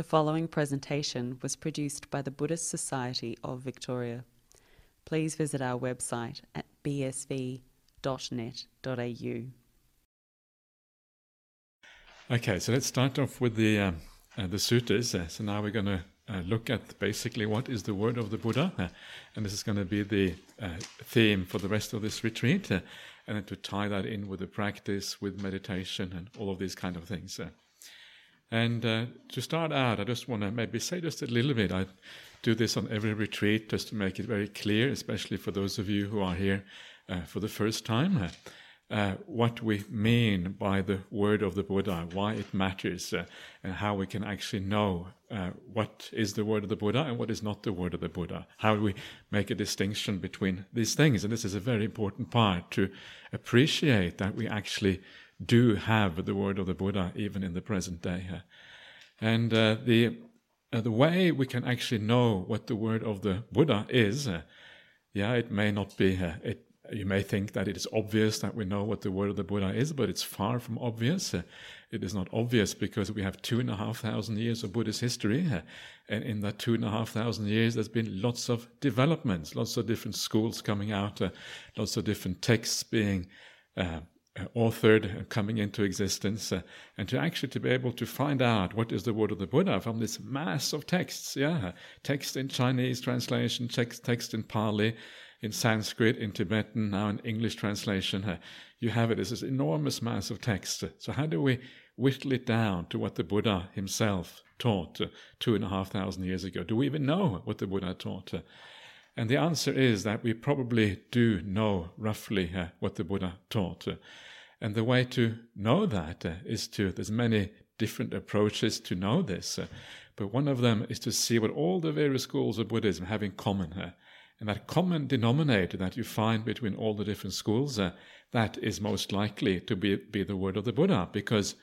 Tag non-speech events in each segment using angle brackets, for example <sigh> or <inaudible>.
The following presentation was produced by the Buddhist Society of Victoria. Please visit our website at bsv.net.au. Okay, so let's start off with the um, uh, the suttas. Uh, so now we're going to uh, look at basically what is the word of the Buddha, uh, and this is going to be the uh, theme for the rest of this retreat, uh, and then to tie that in with the practice, with meditation, and all of these kind of things. And to start out, I just want to maybe say just a little bit. I do this on every retreat just to make it very clear, especially for those of you who are here for the first time uh, what we mean by the word of the Buddha, why it matters, uh, and how we can actually know uh, what is the word of the Buddha and what is not the word of the Buddha. How we make a distinction between these things? And this is a very important part to appreciate that we actually do have the word of the Buddha even in the present day. and uh, the uh, the way we can actually know what the word of the Buddha is, uh, yeah, it may not be it you may think that it is obvious that we know what the word of the Buddha is, but it's far from obvious. Uh, it is not obvious because we have two and a half thousand years of Buddhist history. Uh, and in that two and a half thousand years, there's been lots of developments, lots of different schools coming out, uh, lots of different texts being uh, authored and coming into existence. Uh, and to actually to be able to find out what is the word of the Buddha from this mass of texts, yeah, text in Chinese translation, text, text in Pali, in Sanskrit, in Tibetan, now in English translation. You have it as this enormous mass of text. So, how do we whittle it down to what the Buddha himself taught two and a half thousand years ago? Do we even know what the Buddha taught? And the answer is that we probably do know roughly uh, what the Buddha taught. and the way to know that uh, is to, there's many different approaches to know this, uh, but one of them is to see what all the various schools of Buddhism have in common. And that common denominator that you find between all the different schools, uh, that is most likely to be, be the word of the Buddha, because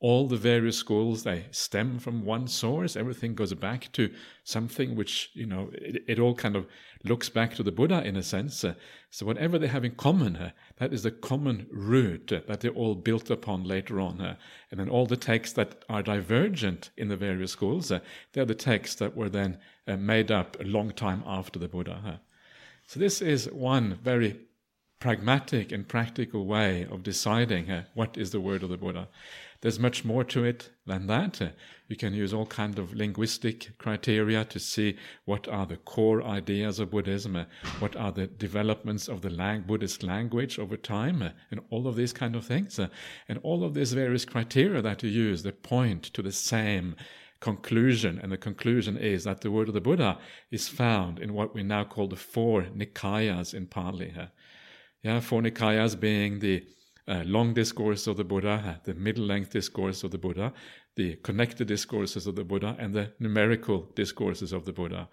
all the various schools they stem from one source. Everything goes back to something which you know it, it all kind of looks back to the buddha in a sense. Uh, so whatever they have in common uh, that is the common root uh, that they're all built upon later on uh, and then all the texts that are divergent in the various schools uh, they're the texts that were then uh, made up a long time after the buddha so this is one very pragmatic and practical way of deciding what is the word of the buddha there's much more to it than that. Uh, you can use all kind of linguistic criteria to see what are the core ideas of Buddhism, uh, what are the developments of the lang- Buddhist language over time, uh, and all of these kind of things. And all of these various criteria that you use, they point to the same conclusion, and the conclusion is that the word of the Buddha is found in what we now call the four Nikayas in Pali. Yeah, four Nikayas being the uh, long discourse of the Buddha, the middle length discourse of the Buddha, the connected discourses of the Buddha, and the numerical discourses of the Buddha.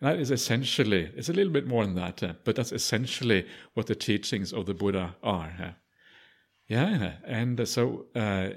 And that is essentially, it's a little bit more than that, uh, but that's essentially what the teachings of the Buddha are. Uh. Yeah, and so uh,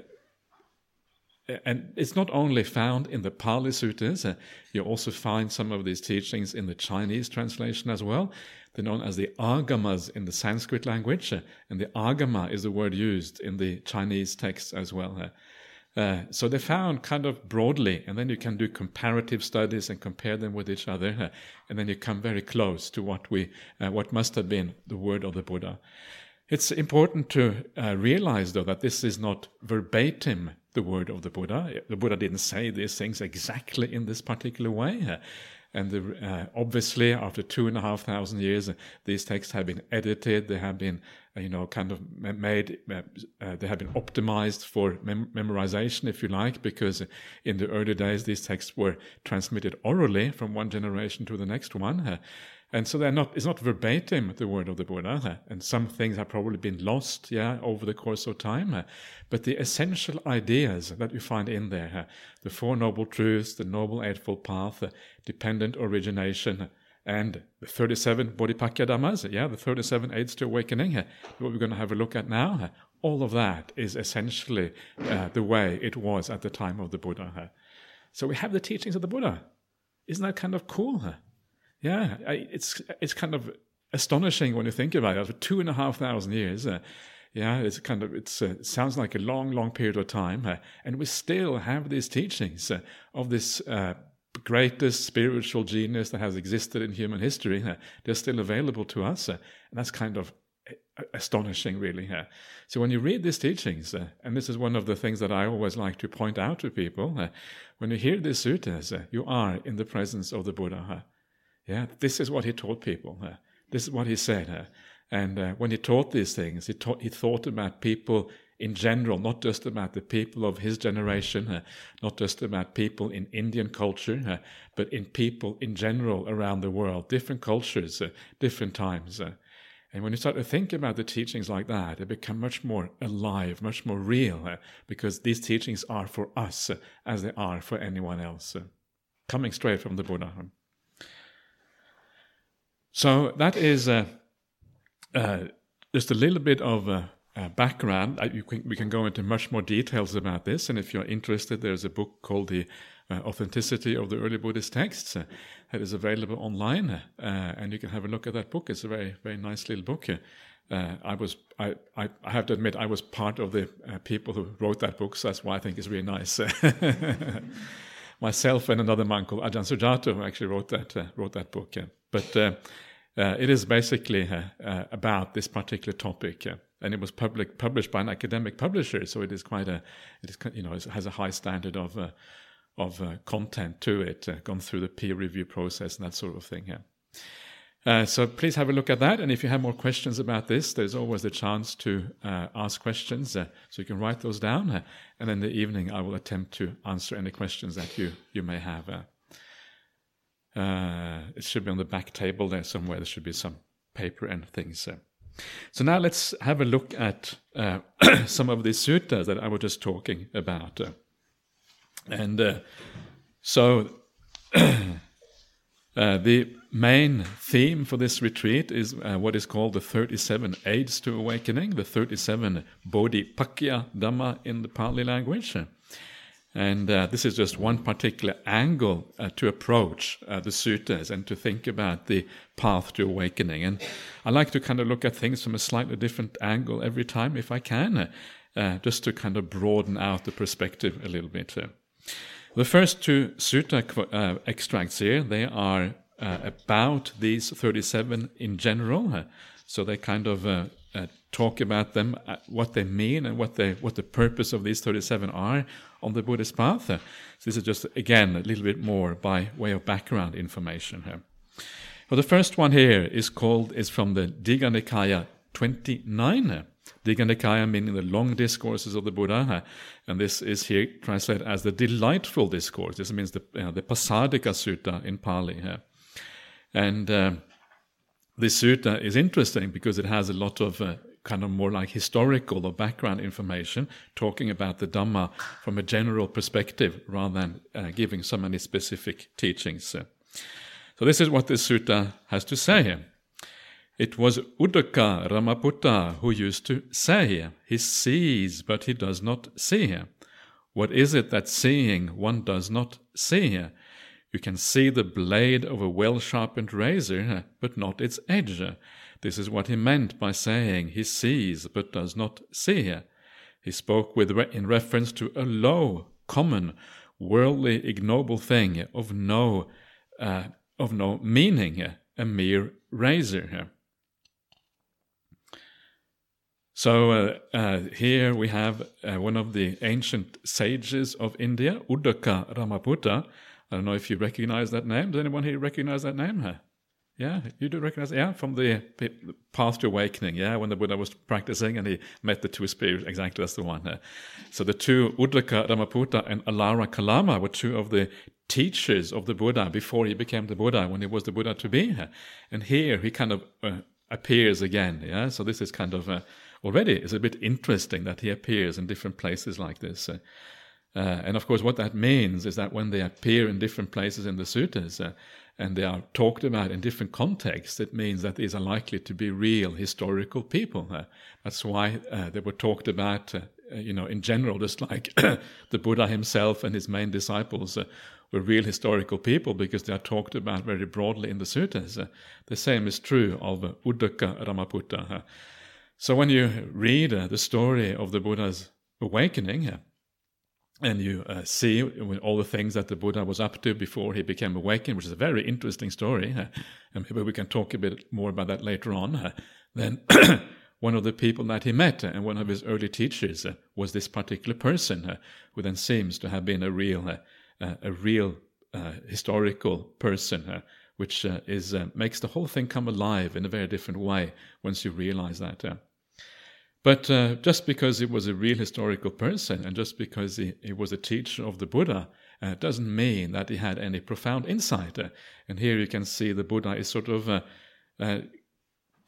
and it's not only found in the Pali Suttas, uh, you also find some of these teachings in the Chinese translation as well. They're known as the agamas in the Sanskrit language, uh, and the agama is the word used in the Chinese texts as well. Uh, uh, so they're found kind of broadly, and then you can do comparative studies and compare them with each other, uh, and then you come very close to what we, uh, what must have been the word of the Buddha. It's important to realize, though, that this is not verbatim the word of the Buddha. The Buddha didn't say these things exactly in this particular way. And the, uh, obviously, after two and a half thousand years, these texts have been edited. They have been, uh, you know, kind of made. Uh, uh, they have been optimized for mem- memorization, if you like, because in the early days these texts were transmitted orally from one generation to the next one. Uh, and so they're not, it's not verbatim the word of the Buddha, uh, and some things have probably been lost, yeah, over the course of time. Uh, but the essential ideas that you find in there, uh, the Four Noble Truths, the Noble Eightfold Path, dependent origination, and the 37 Bodhipakkhiya Dhammas, yeah, the 37 aids to awakening, what we're going to have a look at now, all of that is essentially uh, the way it was at the time of the Buddha. So we have the teachings of the Buddha. Isn't that kind of cool? Yeah, I, it's it's kind of astonishing when you think about it. For two and a half thousand years, uh, Yeah, it's kind of uh, it sounds like a long, long period of time, uh, and we still have these teachings uh, of this uh, greatest spiritual genius that has existed in human history. Uh, they're still available to us, and that's kind of astonishing, really. So when you read these teachings, and this is one of the things that I always like to point out to people, when you hear these suttas, you are in the presence of the Buddha. Yeah, this is what he taught people. this is what he said. And uh, when he taught these things, he, taught, he thought about people in general, not just about the people of his generation, uh, not just about people in Indian culture, uh, but in people in general around the world, different cultures, uh, different times. Uh. and when you start to think about the teachings like that, they become much more alive, much more real, uh, because these teachings are for us as they are for anyone else, coming straight from the Buddha. So that is uh, just a little bit of uh, uh, background. Can, we can go into much more details about this, and if you're interested, there's a book called The uh, Authenticity of the Early Buddhist Texts that is available online, and you can have a look at that book. It's a very, very nice little book. Uh, I was I, I, I, have to admit I was part of the uh, people who wrote that book, so that's why I think it's really nice. <laughs> Myself and another monk called Ajahn Sujato actually wrote that uh, wrote that book. But uh, it is basically uh, uh, about this particular topic, and it was public, published by an academic publisher, so it is quite a, it is you know it has a high standard of of content to it, gone through the peer review process and that sort of thing. Yeah. Uh, so please have a look at that. And if you have more questions about this, there's always the chance to uh, ask questions. Uh, so you can write those down. and in the evening, I will attempt to answer any questions that you, you may have. Uh, it should be on the back table there somewhere. There should be some paper and things. Uh. So now let's have a look at uh, <clears throat> some of the suttas that I was just talking about. Uh. and uh, so <clears throat> uh, the main theme for this retreat is what is called the 37 aids to awakening, the 37 Bodhipakkhiya Dhamma in the Pali language. And uh, this is just one particular angle uh, to approach uh, the suttas and to think about the path to awakening. And I like to kind of look at things from a slightly different angle every time, if I can, uh, just to kind of broaden out the perspective a little bit. The first two sutta uh, extracts here, they are uh, about these 37 in general. so they kind of talk about them, what they mean, and what they what the purpose of these 37 are on the Buddhist path. So this is just, again, a little bit more by way of background information here. Well, the first one here is called, is from the Digha Nikaya 29. Digha Nikaya meaning the long discourses of the Buddha, and this is here translated as the delightful discourse. This means the, uh, the Pasadika Sutta in Pali. Here. And uh, this sutta is interesting because it has a lot of uh, kind of more like historical or background information, talking about the Dhamma from a general perspective rather than uh, giving so many specific teachings. So, this is what this sutta has to say. It was Uddaka Ramaputta who used to say, here, He sees, but he does not see. Here. What is it that seeing one does not see? You can see the blade of a well sharpened razor, but not its edge. This is what he meant by saying he sees but does not see. He spoke with re- in reference to a low, common, worldly, ignoble thing of no, uh, of no meaning, a mere razor. So uh, uh, here we have uh, one of the ancient sages of India, Uddaka Ramaputta. I don't know if you recognize that name. Does anyone here recognize that name? Yeah, you do recognize Yeah, from the path to awakening. Yeah, when the Buddha was practicing and he met the two spirits. Exactly, that's the one. Uh, so the two Uddaka Ramaputta and Alara Kalama were two of the teachers of the Buddha before he became the Buddha, when he was the Buddha to be. And here he kind of uh, appears again. Yeah, so this is kind of uh, already is a bit interesting that he appears in different places like this. Uh, uh, and of course, what that means is that when they appear in different places in the suttas, uh, and they are talked about in different contexts, it means that these are likely to be real historical people. Uh, that's why uh, they were talked about, uh, you know, in general, just like <coughs> the Buddha himself and his main disciples uh, were real historical people because they are talked about very broadly in the suttas. Uh, the same is true of Uddaka Ramaputta. So when you read uh, the story of the Buddha's awakening, uh, and you uh, see all the things that the Buddha was up to before he became awakened, which is a very interesting story, uh, and maybe we can talk a bit more about that later on. Uh, then <clears throat> one of the people that he met and one of his early teachers was this particular person, who then seems to have been a real, a real historical person which uh, is uh, makes the whole thing come alive in a very different way once you realize that. Uh. But uh, just because he was a real historical person and just because he, he was a teacher of the Buddha uh, doesn't mean that he had any profound insight. Uh. and here you can see the Buddha is sort of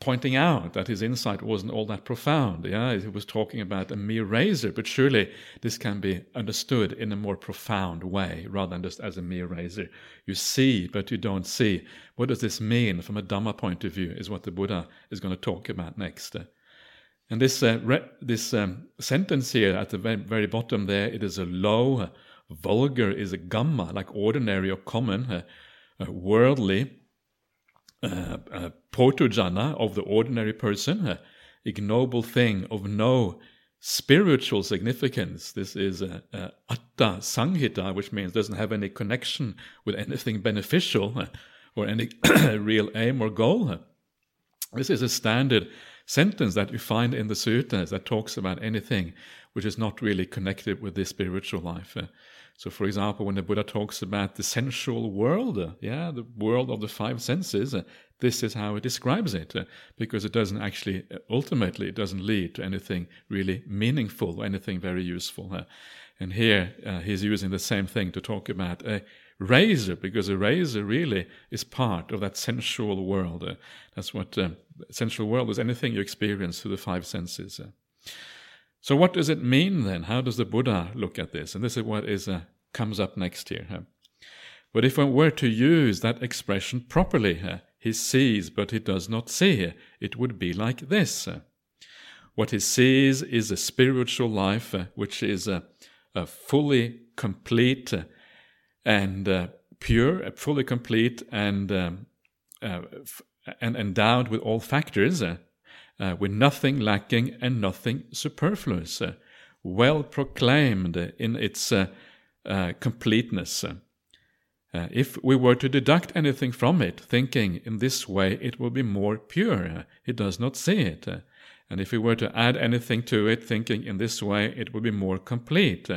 pointing out that his insight wasn't all that profound. Yeah, he was talking about a mere razor, but surely this can be understood in a more profound way rather than just as a mere razor. You see, but you don't see. What does this mean from a Dhamma point of view? Is what the Buddha is going to talk about next. And this uh, re- this um, sentence here at the very, very, bottom there, it is a low, uh, vulgar is a gamma, like ordinary or common, uh, uh worldly, uh, uh, potujana of the ordinary person, uh, ignoble thing of no spiritual significance. This is uh, uh, atta sanghita, which means doesn't have any connection with anything beneficial or any <coughs> real aim or goal. This is a standard sentence that you find in the suttas that talks about anything which is not really connected with the spiritual life. Uh, so, for example, when the Buddha talks about the sensual world, uh, yeah, the world of the five senses, uh, this is how he describes it, because it doesn't actually, ultimately, it doesn't lead to anything really meaningful or anything very useful. And here uh, he's using the same thing to talk about a razor, because a razor really is part of that sensual world. that's what sensual world is anything you experience through the five senses. So, what does it mean then? How does the Buddha look at this? And this is what is uh, comes up next here. But if one were to use that expression properly, he sees but he does not see, it would be like this. What he sees is a spiritual life uh, which is uh, fully complete uh, and uh, pure, uh, fully complete and, um, f- and endowed with all factors uh, with nothing lacking and nothing superfluous, uh, well proclaimed in its uh, uh completeness. Uh, if we were to deduct anything from it, thinking in this way it will be more pure, he does not see it. and if we were to add anything to it, thinking in this way it will be more complete,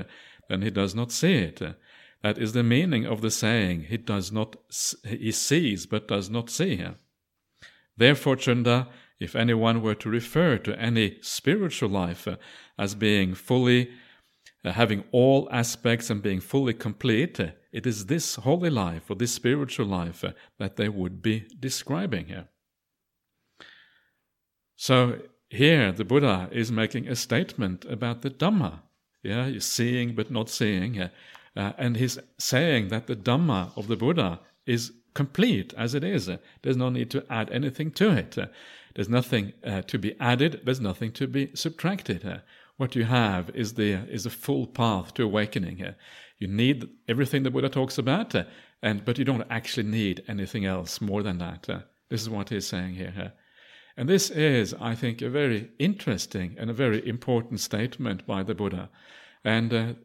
then he does not see it. That is the meaning of the saying, he does not, he sees but does not see. him. Therefore, Chunda, if anyone were to refer to any spiritual life uh, as being fully, uh, having all aspects and being fully complete, uh, it is this holy life or this spiritual life that they would be describing here. So here the Buddha is making a statement about the Dhamma. Yeah, seeing but not seeing. Uh, and he's saying that the Dhamma of the Buddha is complete as it is. There's no need to add anything to it. There's nothing uh, to be added. There's nothing to be subtracted. Uh, what you have is the is a full path to awakening. Uh, you need everything the Buddha talks about, uh, and but you don't actually need anything else more than that. Uh, this is what he's saying here. Uh. and this is, I think, a very interesting and a very important statement by the Buddha. And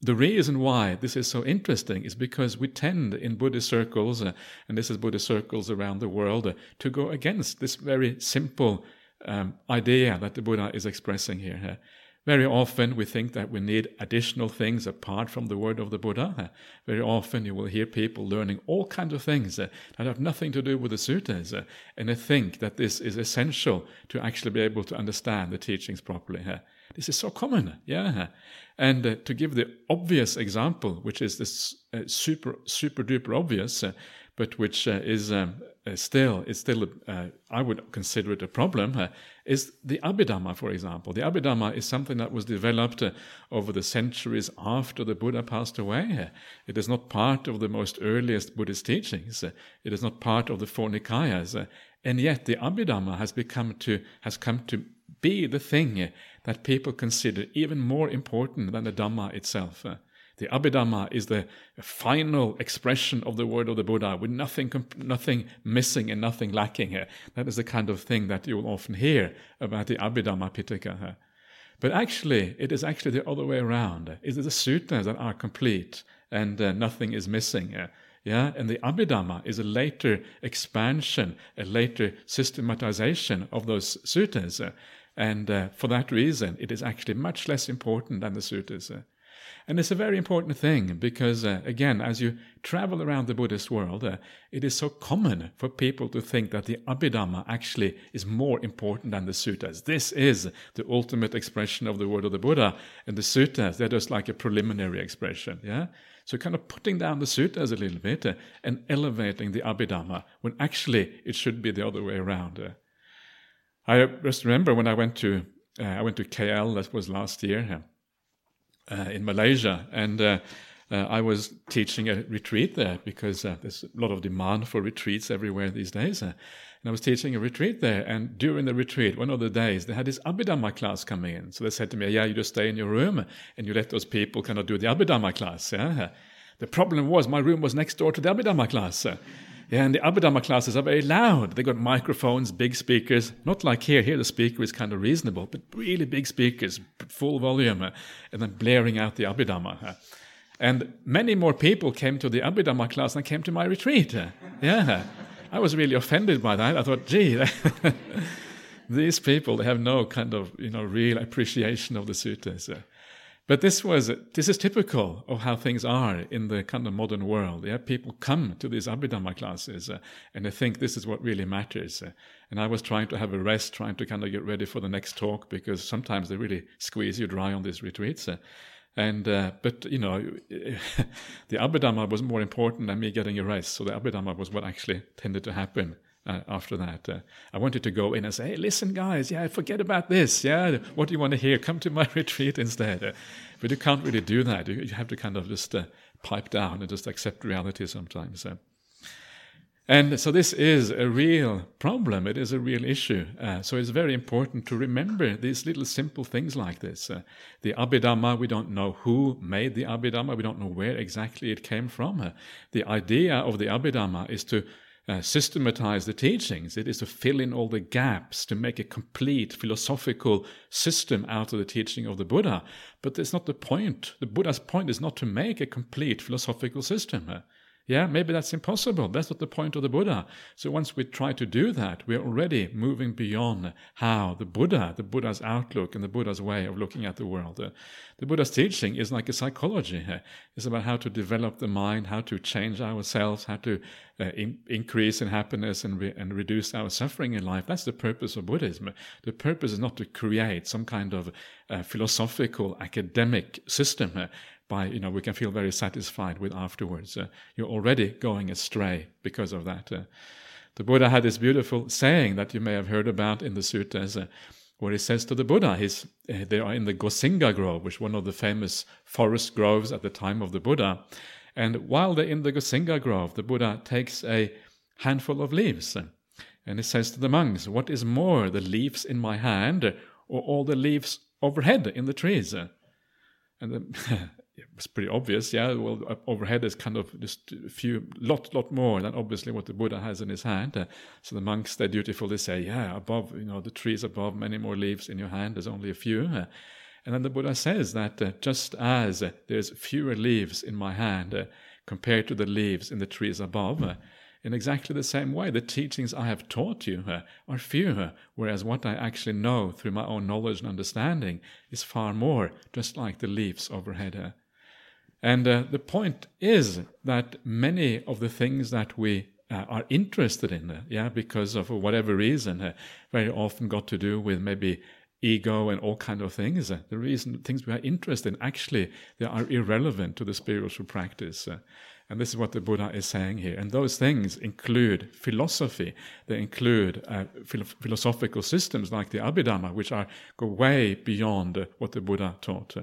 the reason why this is so interesting is because we tend in Buddhist circles, uh, and this is Buddhist circles around the world, uh, to go against this very simple um, idea that the Buddha is expressing here. Uh, very often we think that we need additional things apart from the word of the Buddha. Very often you will hear people learning all kinds of things uh, that have nothing to do with the suttas, uh, and they think that this is essential to actually be able to understand the teachings properly. This is so common, yeah. And uh, to give the obvious example, which is this uh, super super duper obvious, uh, but which uh, is um, uh, still is still uh, I would consider it a problem, is the Abhidhamma, for example. The Abhidhamma is something that was developed over the centuries after the Buddha passed away. it is not part of the most earliest Buddhist teachings. it is not part of the four Nikayas, and yet the Abhidhamma has become to has come to be the thing that people consider even more important than the Dhamma itself. Uh, The Abhidhamma is the final expression of the word of the Buddha with nothing, nothing missing and nothing lacking. That is the kind of thing that you will often hear about the Abhidhamma Pitaka. But actually, it is actually the other way around. It is the suttas that are complete and uh, nothing is missing. Uh, yeah, and the Abhidhamma is a later expansion, a later systematization of those suttas. Uh, and uh, for that reason, it is actually much less important than the suttas. Uh. And it's a very important thing because, uh, again, as you travel around the Buddhist world, uh, it is so common for people to think that the Abhidhamma actually is more important than the suttas. This is the ultimate expression of the word of the Buddha, and the suttas, they're just like a preliminary expression. Yeah? So, kind of putting down the suttas a little bit uh, and elevating the Abhidhamma when actually it should be the other way around. Uh. I just remember when I went to uh, I went to KL. That was last year uh, in Malaysia, and uh, uh, I was teaching a retreat there because uh, there's a lot of demand for retreats everywhere these days. and I was teaching a retreat there, and during the retreat, one of the days, they had this Abhidhamma class coming in. So they said to me, "Yeah, you just stay in your room and you let those people kind of do the Abhidhamma class." Yeah. The problem was my room was next door to the Abhidhamma class. Yeah, and the Abhidhamma classes are very loud. They've got microphones, big speakers. Not like here. Here the speaker is kind of reasonable, but really big speakers, full volume, uh, and then blaring out the Abhidhamma. Uh. And many more people came to the Abhidhamma class than came to my retreat. Uh. Yeah, I was really offended by that. I thought, gee, <laughs> these people they have no kind of you know real appreciation of the suttas. But this was this is typical of how things are in the kind of modern world. Yeah, people come to these Abhidhamma classes uh, and they think this is what really matters. Uh, and I was trying to have a rest, trying to kind of get ready for the next talk because sometimes they really squeeze you dry on these retreats. Uh, and uh, but you know, <laughs> the Abhidhamma was more important than me getting a rest. So the Abhidhamma was what actually tended to happen uh, after that. Uh, I wanted to go in and say, hey, listen, guys, yeah, forget about this. Yeah, what do you want to hear? Come to my <laughs> retreat instead. Uh, but you can't really do that. You, you have to kind of just uh, pipe down and just accept reality sometimes. Uh. And so this is a real problem. It is a real issue. Uh, so it's very important to remember these little simple things like this. Uh, the Abhidhamma, we don't know who made the Abhidhamma. We don't know where exactly it came from. Uh, the idea of the Abhidhamma is to uh, systematize the teachings. It is to fill in all the gaps, to make a complete philosophical system out of the teaching of the Buddha. But that's not the point. The Buddha's point is not to make a complete philosophical system. Yeah, maybe that's impossible. That's not the point of the Buddha. So once we try to do that, we're already moving beyond how the Buddha, the Buddha's outlook and the Buddha's way of looking at the world. The Buddha's teaching is like a psychology. It's about how to develop the mind, how to change ourselves, how to uh, in- increase in happiness and, re- and reduce our suffering in life. That's the purpose of Buddhism. The purpose is not to create some kind of uh, philosophical academic system by you know we can feel very satisfied with afterwards. Uh, you're already going astray because of that. Uh, the Buddha had this beautiful saying that you may have heard about in the suttas, uh, where he says to the Buddha, he's, uh, they are in the Gosinga Grove, which is one of the famous forest groves at the time of the Buddha. And while they're in the Gosinga Grove, the Buddha takes a handful of leaves. And he says to the monks, What is more, the leaves in my hand or all the leaves overhead in the trees? And the, <laughs> it was pretty obvious. Yeah, well, overhead is kind of just a few, lot, lot more than obviously what the Buddha has in his hand. Uh, so the monks. They say, yeah, above, you know, the trees above, many more leaves in your hand. There's only a few. Uh, and then the Buddha says that uh, just as uh, there's fewer leaves in my hand uh, compared to the leaves in the trees above, uh, in exactly the same way, the teachings I have taught you are fewer, whereas what I actually know through my own knowledge and understanding is far more, just like the leaves overhead. And uh, the point is that many of the things that we uh, are interested in, uh, yeah, because of whatever reason, uh, very often got to do with maybe ego and all kind of things. Uh, the reason things we are interested in actually they are irrelevant to the spiritual practice. Uh, and this is what the Buddha is saying here. And those things include philosophy. They include uh, philo- philosophical systems like the Abhidhamma, which are go way beyond uh, what the Buddha taught.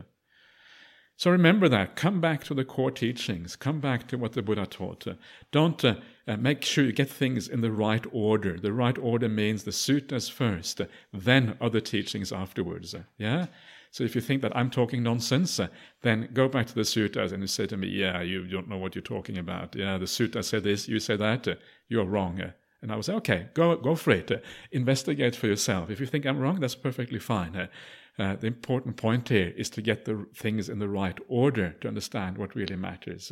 So remember that. Come back to the core teachings. Come back to what the Buddha taught. Don't uh, uh, make sure you get things in the right order. The right order means the suttas first, then other teachings afterwards. Yeah? So if you think that I'm talking nonsense, uh, then go back to the suttas and you say to me, "Yeah, you don't know what you're talking about. Yeah, the sutta said this, you say that. Uh, you're wrong." Uh, and I would say, "Okay, go go for it. Uh, investigate for yourself. If you think I'm wrong, that's perfectly fine." Uh, uh, the important point here is to get the things in the right order to understand what really matters.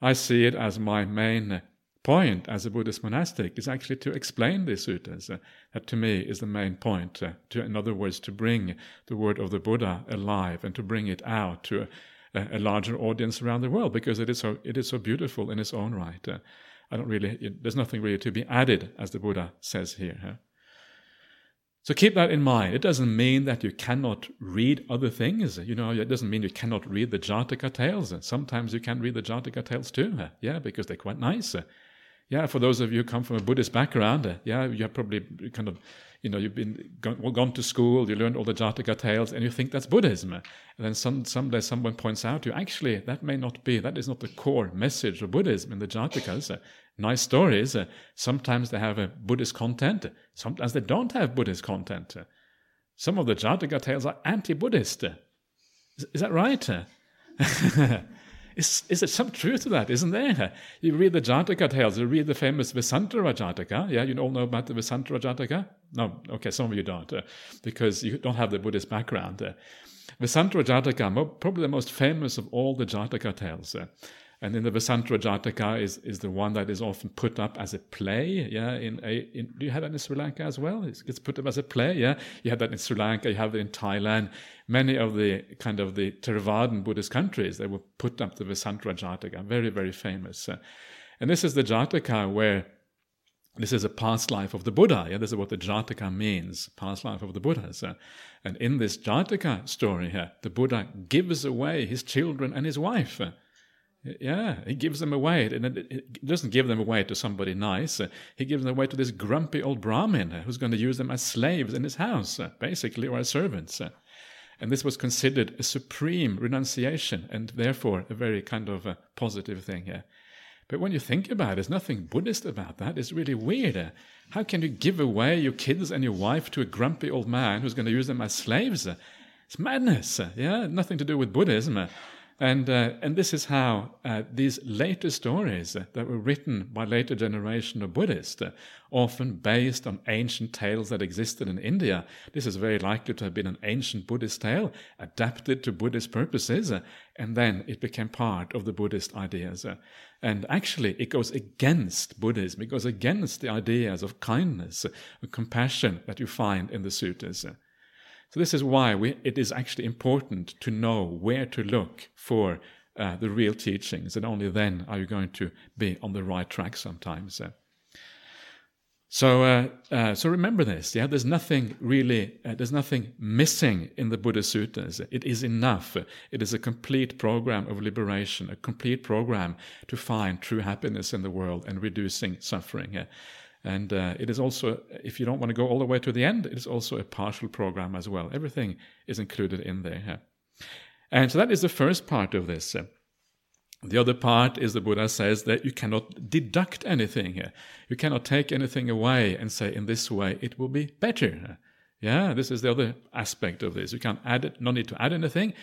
I see it as my main point as a Buddhist monastic is actually to explain these suttas. Uh, that to me is the main point. Uh, to, in other words, to bring the word of the Buddha alive and to bring it out to a, a larger audience around the world because it is so it is so beautiful in its own right. Uh, I don't really. It, there's nothing really to be added, as the Buddha says here. Huh? So keep that in mind. It doesn't mean that you cannot read other things. You know, it doesn't mean you cannot read the Jataka tales. Sometimes you can read the Jataka tales too. Yeah, because they're quite nice yeah, for those of you who come from a Buddhist background, yeah, you have probably kind of, you know, you've been gone, gone to school, you learned all the Jataka tales, and you think that's Buddhism. And then some someday someone points out to you, actually, that may not be. That is not the core message of Buddhism in the Jatakas. Nice stories. Sometimes they have a Buddhist content. Sometimes they don't have Buddhist content. Some of the Jataka tales are anti-Buddhist. Is, is that right? <laughs> Is, is there some truth to that, isn't there? You read the Jataka tales, you read the famous Vesantara Jataka. Yeah, you all know about the Vesantara Jataka? No, okay, some of you don't, uh, because you don't have the Buddhist background. Uh, Vesantara Jataka, probably the most famous of all the Jataka tales. Uh, and then the Vesantara Jataka is, is the one that is often put up as a play. Yeah, in a in, do you have that in Sri Lanka as well? It gets put up as a play. Yeah, you have that in Sri Lanka. You have it in Thailand. Many of the kind of the Theravadan Buddhist countries they will put up the Vesantara Jataka. Very very famous. Uh, and this is the Jataka where this is a past life of the Buddha. Yeah, this is what the Jataka means, past life of the Buddha. Uh, and in this Jataka story here, the Buddha gives away his children and his wife. Yeah, he gives them away. And it doesn't give them away to somebody nice. He gives them away to this grumpy old Brahmin who's going to use them as slaves in his house, basically, or as servants. And this was considered a supreme renunciation and therefore a very kind of a positive thing here. But when you think about it, there's nothing Buddhist about that. It's really weird. How can you give away your kids and your wife to a grumpy old man who's going to use them as slaves? It's madness. Yeah, nothing to do with Buddhism. And, uh, and this is how uh, these later stories that were written by later generation of Buddhists, uh, often based on ancient tales that existed in India, this is very likely to have been an ancient Buddhist tale adapted to Buddhist purposes, uh, and then it became part of the Buddhist ideas. Uh, and actually, it goes against Buddhism, it goes against the ideas of kindness, and compassion that you find in the suttas. So this is why we, it is actually important to know where to look for uh, the real teachings, and only then are you going to be on the right track sometimes. Uh. So, uh, uh so remember this. Yeah, there's nothing really, uh, there's nothing missing in the Buddha Suttas. It is enough. It is a complete program of liberation, a complete program to find true happiness in the world and reducing suffering. And uh, it is also, if you don't want to go all the way to the end, it is also a partial program as well. Everything is included in there. And so that is the first part of this. The other part is the Buddha says that you cannot deduct anything here. You cannot take anything away and say, in this way, it will be better. Yeah, this is the other aspect of this. You can't add it, no need to add anything,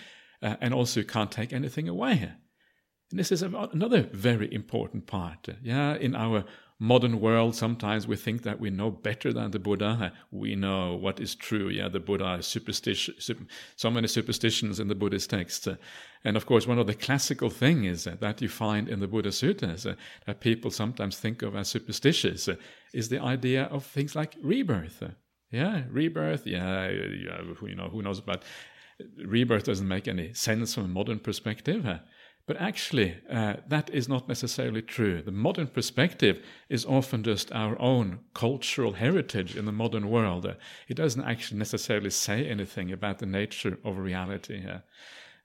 uh, and also you can't take anything away. And this is another very important part. Yeah, in our modern world, sometimes we think that we know better than the Buddha. We know what is true. Yeah, the Buddha is superstition, so many superstitions in the Buddhist texts. And of course, one of the classical things that you find in the Buddha Suttas that people sometimes think of as superstitious is the idea of things like rebirth. Yeah, rebirth. Yeah, you know, who knows about rebirth doesn't make any sense from a modern perspective. But actually, uh, that is not necessarily true. The modern perspective is often just our own cultural heritage in the modern world. Uh, it doesn't actually necessarily say anything about the nature of reality here.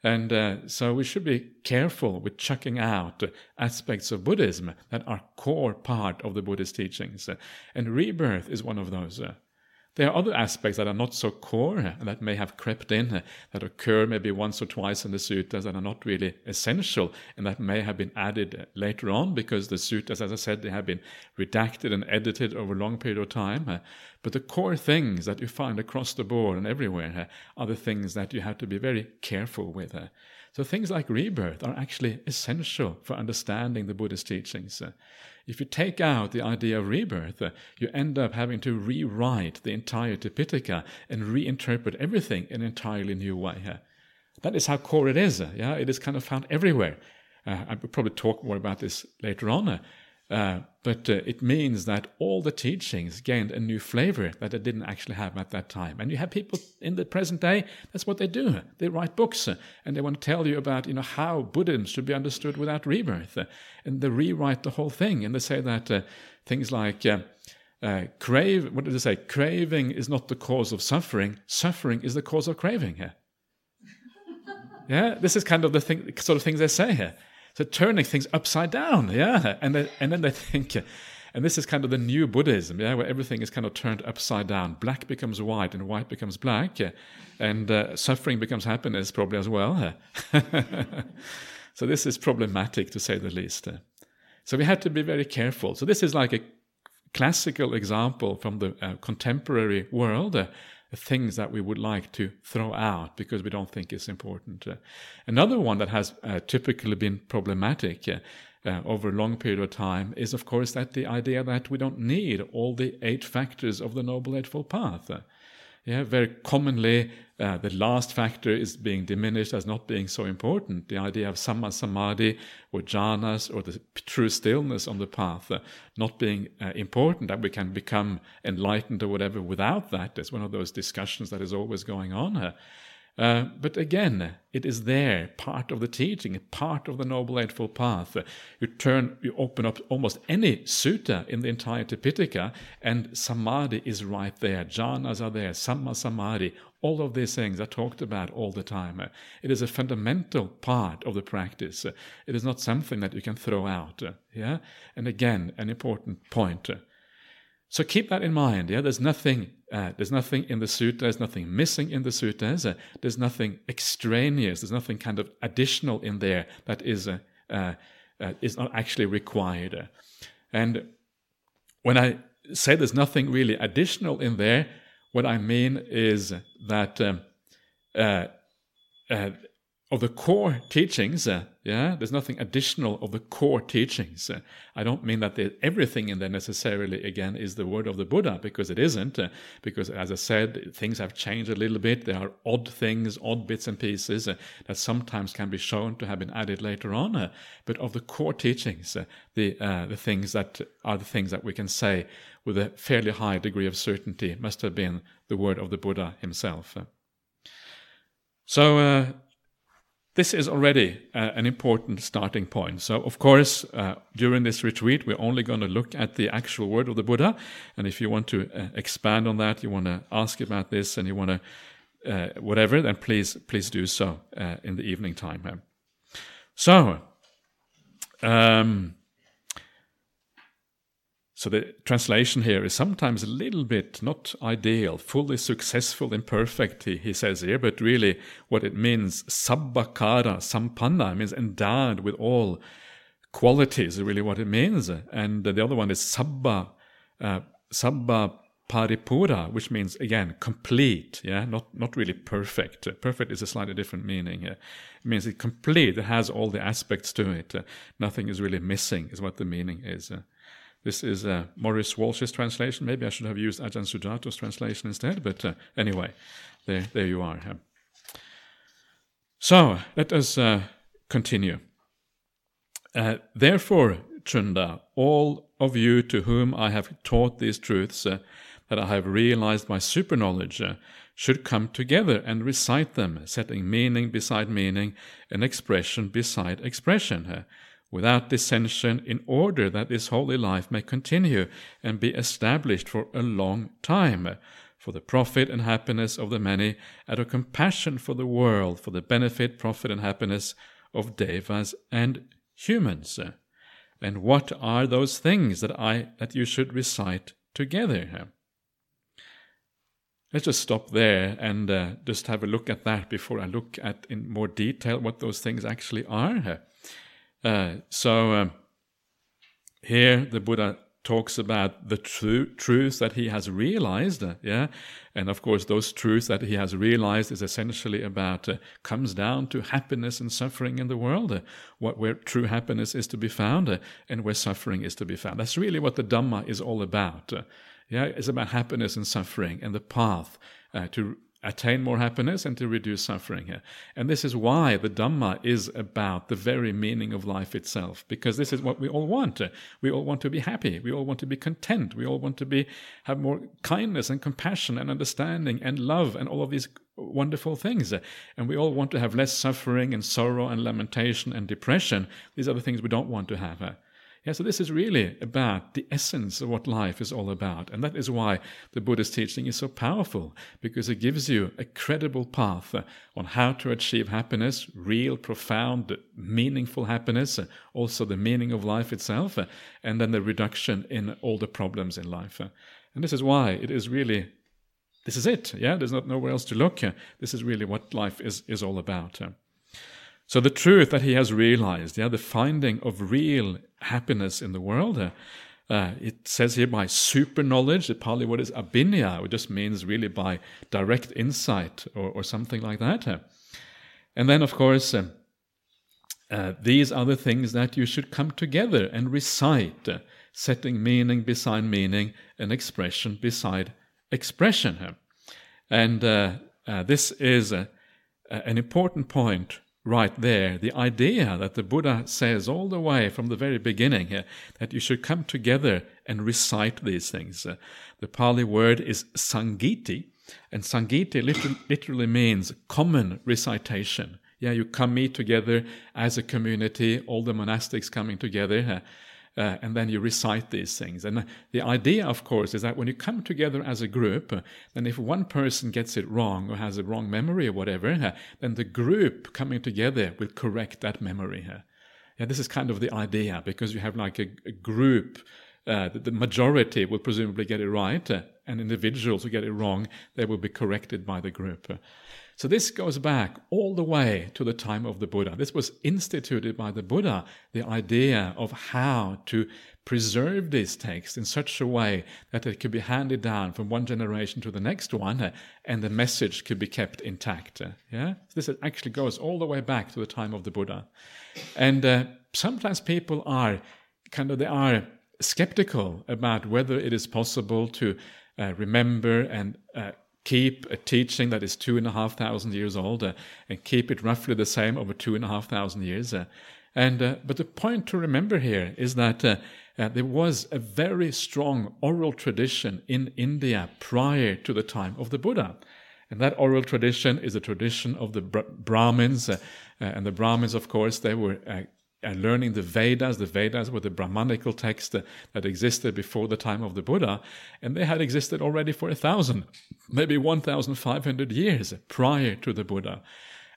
And uh, so we should be careful with chucking out aspects of Buddhism that are core part of the Buddhist teachings. and rebirth is one of those. There are other aspects that are not so core that may have crept in, uh, that occur maybe once or twice in the suttas that are not really essential and that may have been added uh, later on because the suttas, as I said, they have been redacted and edited over a long period of time. Uh, but the core things that you find across the board and everywhere are the things that you have to be very careful with. So things like rebirth are actually essential for understanding the Buddhist teachings. If you take out the idea of rebirth, you end up having to rewrite the entire Tipitaka and reinterpret everything in an entirely new way. That is how core it is. Yeah, it is kind of found everywhere. Uh, I will probably talk more about this later on. Uh, uh, but uh, it means that all the teachings gained a new flavor that they didn't actually have at that time. And you have people in the present day, that's what they do. They write books uh, and they want to tell you about you know, how Buddhism should be understood without rebirth. Uh, and they rewrite the whole thing. And they say that uh, things like, uh, crave, what did they say? Craving is not the cause of suffering, suffering is the cause of craving. Yeah, <laughs> yeah? this is kind of the thing, sort of things they say here. So turning things upside down, yeah. And then, and then they think, <laughs> and this is kind of the new Buddhism, yeah, where everything is kind of turned upside down. Black becomes white and white becomes black, and uh, suffering becomes happiness probably as well. <laughs> so this is problematic to say the least. So we have to be very careful. So this is like a classical example from the uh, contemporary world. Uh, things that we would like to throw out because we don't think it's important. Uh, another one that has uh, typically been problematic uh, uh, over a long period of time is, of course, that the idea that we don't need all the eight factors of the Noble Eightfold Path. Uh, yeah, very commonly uh, the last factor is being diminished as not being so important. The idea of samma samadhi or jhanas or the true stillness on the path uh, not being uh, important, that we can become enlightened or whatever without that is one of those discussions that is always going on. Uh, but again, it is there, part of the teaching, part of the Noble Eightfold Path. You turn, you open up almost any sutta in the entire Tipitaka, and samadhi is right there. Jhanas are there, samma samadhi. All of these things are talked about all the time. It is a fundamental part of the practice. It is not something that you can throw out. Yeah, and again, an important point. So keep that in mind. Yeah, there's nothing. Uh, there's nothing in the sutta. There's nothing missing in the suttas. Uh, there's nothing extraneous. There's nothing kind of additional in there that is uh, uh, uh is not actually required. And when I say there's nothing really additional in there, what I mean is that um, uh, of the core teachings, uh, yeah, there's nothing additional of the core teachings. Uh, I don't mean that everything in there necessarily, again, is the word of the Buddha, because it isn't. Uh, because, as I said, things have changed a little bit. There are odd things, odd bits and pieces uh, that sometimes can be shown to have been added later on. Uh, but of the core teachings, uh, the the things that are the things that we can say with a fairly high degree of certainty must have been the word of the Buddha himself. So this is already uh, an important starting point. So, of course, uh, during this retreat, we're only going to look at the actual word of the Buddha. And if you want to uh, expand on that, you want to ask about this, and you want to uh, whatever, then please please do so uh, in the evening time. So. Um, so the translation here is sometimes a little bit not ideal, fully successful and perfect, he, he says here, but really what it means, sabbakara sampanna, means endowed with all qualities, really what it means. And the other one is sabba, uh, sabba paripura, which means again complete, yeah, not not really perfect. Perfect is a slightly different meaning. It means it's complete. It has all the aspects to it. nothing is really missing, is what the meaning is. This is uh, Maurice Walshe's translation. Maybe I should have used Ajahn Sujato's translation instead, but uh, anyway, there, there you are. So let us uh, continue. Uh, therefore, Chunda, all of you to whom I have taught these truths, uh, that I have realized by super knowledge, uh, should come together and recite them, setting meaning beside meaning and expression beside expression without dissension, in order that this holy life may continue and be established for a long time, for the profit and happiness of the many, out of compassion for the world, for the benefit, profit, and happiness of devas and humans. And what are those things that I that you should recite together? let's just stop there and uh, just have a look at that before I look at in more detail what those things actually are. Uh, so um, here the Buddha talks about the true truths that he has realized, uh, yeah, and of course those truths that he has realized is essentially about uh, comes down to happiness and suffering in the world, uh, what where true happiness is to be found, uh, and where suffering is to be found. That's really what the Dhamma is all about. Uh, yeah, it's about happiness and suffering and the path uh, to attain more happiness and to reduce suffering here. And this is why the Dhamma is about the very meaning of life itself, because this is what we all want. We all want to be happy. We all want to be content. We all want to be have more kindness and compassion and understanding and love and all of these wonderful things. And we all want to have less suffering and sorrow and lamentation and depression. These are the things we don't want to have. Yeah, so this is really about the essence of what life is all about. And that is why the Buddhist teaching is so powerful, because it gives you a credible path on how to achieve happiness, real, profound, meaningful happiness, also the meaning of life itself, and then the reduction in all the problems in life. And this is why it is really this is it. Yeah, there's not nowhere else to look. This is really what life is, is all about. So the truth that he has realized, yeah, the finding of real happiness in the world, uh, uh, it says here by super knowledge, the Pali word is abhinya, which just means really by direct insight or, or something like that. Uh. And then, of course, uh, uh, these are the things that you should come together and recite, uh, setting meaning beside meaning and expression beside expression. And this is an important point right there the idea that the Buddha says all the way from the very beginning here that you should come together and recite these things. Uh, the Pali word is sangiti, and sangiti literally, literally means common recitation. Yeah, you come meet together as a community, all the monastics coming together. Uh, and then you recite these things. And the idea, of course, is that when you come together as a group, uh, then if one person gets it wrong or has a wrong memory or whatever, uh, then the group coming together will correct that memory. Uh. Yeah, this is kind of the idea because you have like a, a group. Uh, the, majority will presumably get it right, and individuals who get it wrong, they will be corrected by the group. So this goes back all the way to the time of the Buddha. This was instituted by the Buddha, the idea of how to preserve this text in such a way that it could be handed down from one generation to the next one and the message could be kept intact. Yeah? This actually goes all the way back to the time of the Buddha. And uh, sometimes people are kind of, they are skeptical about whether it is possible to uh, remember and uh, keep a teaching that is two and a half thousand years old uh, and keep it roughly the same over two and a half thousand years. Uh, and uh, but the point to remember here is that uh, uh, there was a very strong oral tradition in India prior to the time of the Buddha. And that oral tradition is a tradition of the Brahmins. Uh, and the Brahmins, of course, they were and learning the Vedas. The Vedas were the Brahmanical texts that existed before the time of the Buddha, and they had existed already for a thousand, maybe 1,500 years prior to the Buddha.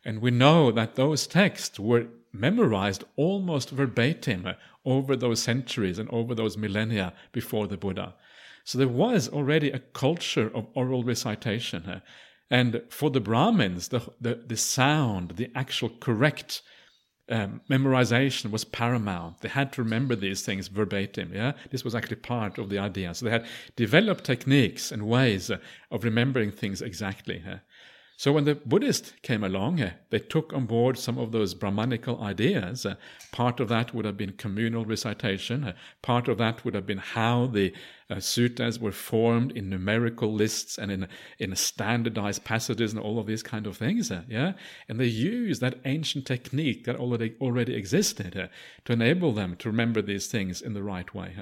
And we know that those texts were memorized almost verbatim over those centuries and over those millennia before the Buddha. So there was already a culture of oral recitation. And for the Brahmins, the, the, the sound, the actual correct um, memorization was paramount. They had to remember these things verbatim. Yeah, this was actually part of the idea. So they had developed techniques and ways uh, of remembering things exactly. Uh. So when the Buddhists came along, uh, they took on board some of those Brahmanical ideas. Uh, part of that would have been communal recitation. Uh, part of that would have been how the uh, suttas were formed in numerical lists and in in standardized passages and all of these kind of things. Uh, yeah, and they used that ancient technique that already already existed uh, to enable them to remember these things in the right way.